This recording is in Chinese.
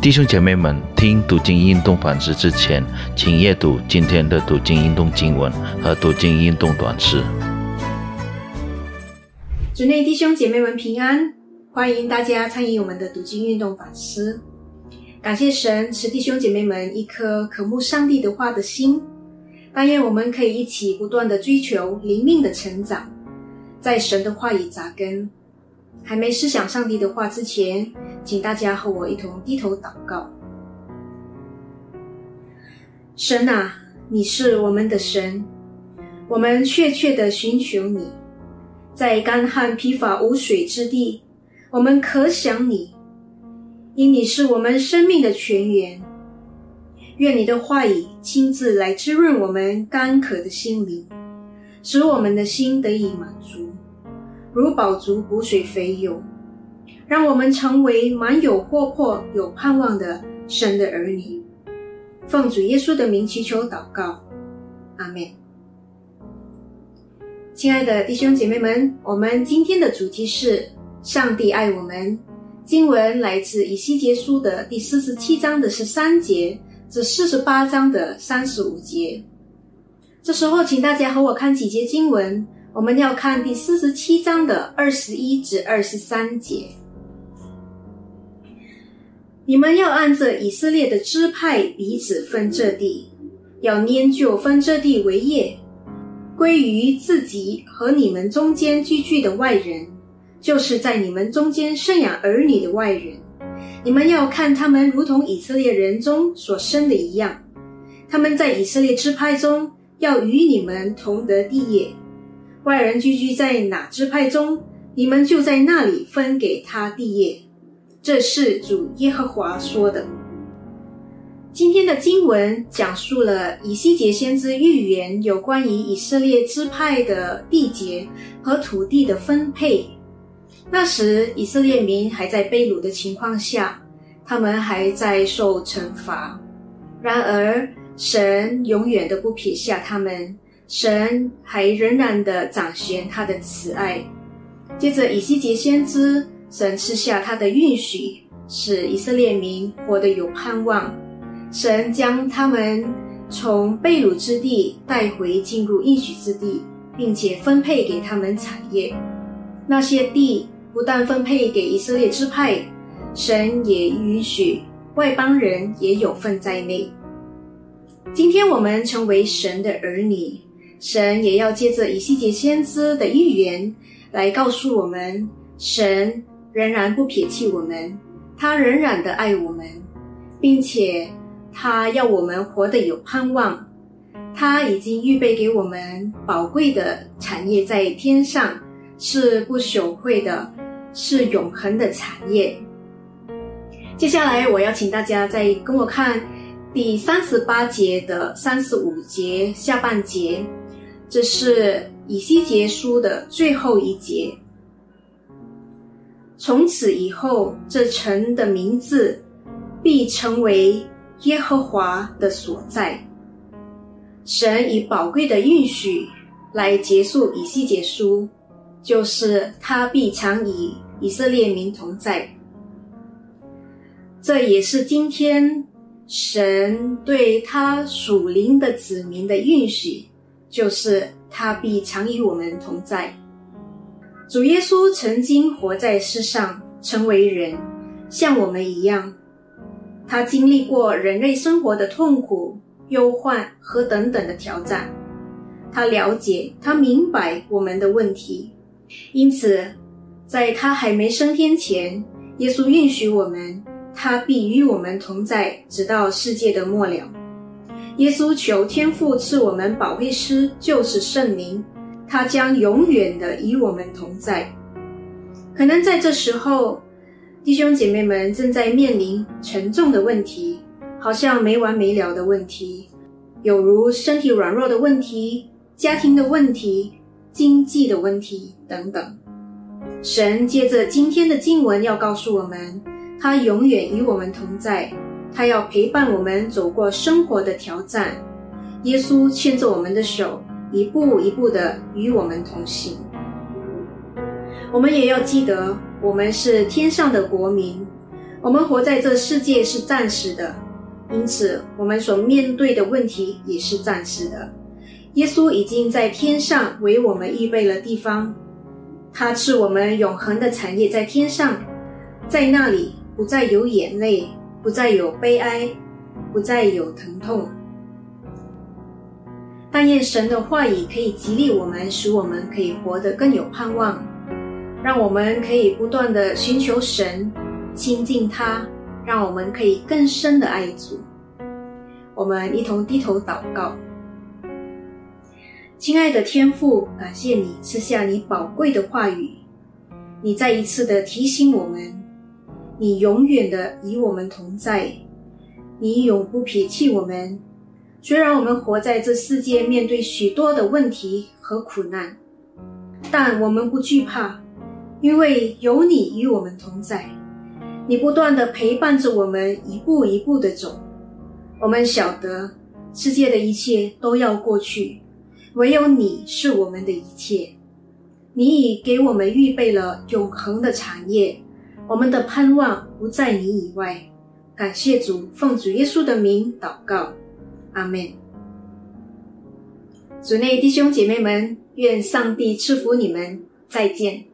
弟兄姐妹们，听读经运动反思之前，请阅读今天的读经运动经文和读经运动短诗。主内弟兄姐妹们平安，欢迎大家参与我们的读经运动反思。感谢神赐弟兄姐妹们一颗渴慕上帝的话的心，但愿我们可以一起不断的追求灵命的成长，在神的话语扎根。还没思想上帝的话之前，请大家和我一同低头祷告。神啊，你是我们的神，我们确切的寻求你，在干旱疲乏无水之地，我们可想你，因你是我们生命的泉源。愿你的话语亲自来滋润我们干渴的心灵，使我们的心得以满足。如宝足补水肥油，让我们成为满有活泼、有盼望的神的儿女。奉主耶稣的名祈求祷告，阿门。亲爱的弟兄姐妹们，我们今天的主题是上帝爱我们。经文来自以西结书的第四十七章的十三节至四十八章的三十五节。这时候，请大家和我看几节经文。我们要看第四十七章的二十一至二十三节。你们要按着以色列的支派彼此分这地，要拈就分这地为业，归于自己和你们中间居住的外人，就是在你们中间生养儿女的外人。你们要看他们如同以色列人中所生的一样，他们在以色列支派中要与你们同得地业。外人居居在哪支派中，你们就在那里分给他地业。这是主耶和华说的。今天的经文讲述了以西结先知预言有关于以色列支派的缔结和土地的分配。那时以色列民还在被掳的情况下，他们还在受惩罚。然而神永远都不撇下他们。神还仍然的掌权他的慈爱。接着以西结先知，神赐下他的允许，使以色列民活得有盼望。神将他们从被掳之地带回进入应许之地，并且分配给他们产业。那些地不但分配给以色列支派，神也允许外邦人也有份在内。今天我们成为神的儿女。神也要借着以西结先知的预言来告诉我们，神仍然不撇弃我们，他仍然的爱我们，并且他要我们活得有盼望。他已经预备给我们宝贵的产业在天上，是不朽会的，是永恒的产业。接下来我要请大家再跟我看第三十八节的三十五节下半节。这是以西结书的最后一节。从此以后，这城的名字必成为耶和华的所在。神以宝贵的应许来结束以西结书，就是他必常与以色列民同在。这也是今天神对他属灵的子民的应许。就是他必常与我们同在。主耶稣曾经活在世上，成为人，像我们一样。他经历过人类生活的痛苦、忧患和等等的挑战。他了解，他明白我们的问题。因此，在他还没升天前，耶稣允许我们，他必与我们同在，直到世界的末了。耶稣求天父赐我们保惠师，就是圣灵，他将永远的与我们同在。可能在这时候，弟兄姐妹们正在面临沉重的问题，好像没完没了的问题，有如身体软弱的问题、家庭的问题、经济的问题等等。神借着今天的经文要告诉我们，他永远与我们同在。他要陪伴我们走过生活的挑战，耶稣牵着我们的手，一步一步的与我们同行。我们也要记得，我们是天上的国民，我们活在这世界是暂时的，因此我们所面对的问题也是暂时的。耶稣已经在天上为我们预备了地方，他赐我们永恒的产业在天上，在那里不再有眼泪，不再有悲哀，不再有疼痛。但愿神的话语可以激励我们，使我们可以活得更有盼望，让我们可以不断的寻求神，亲近他，让我们可以更深的爱主。我们一同低头祷告，亲爱的天父，感谢你赐下你宝贵的话语，你再一次的提醒我们，你永远的与我们同在，你永不撇弃我们。虽然我们活在这世界，面对许多的问题和苦难，但我们不惧怕，因为有你与我们同在。你不断的陪伴着我们，一步一步的走。我们晓得世界的一切都要过去，唯有你是我们的一切。你已给我们预备了永恒的产业，我们的盼望不在你以外。感谢主，奉主耶稣的名祷告。阿门。主内弟兄姐妹们，愿上帝赐福你们。再见。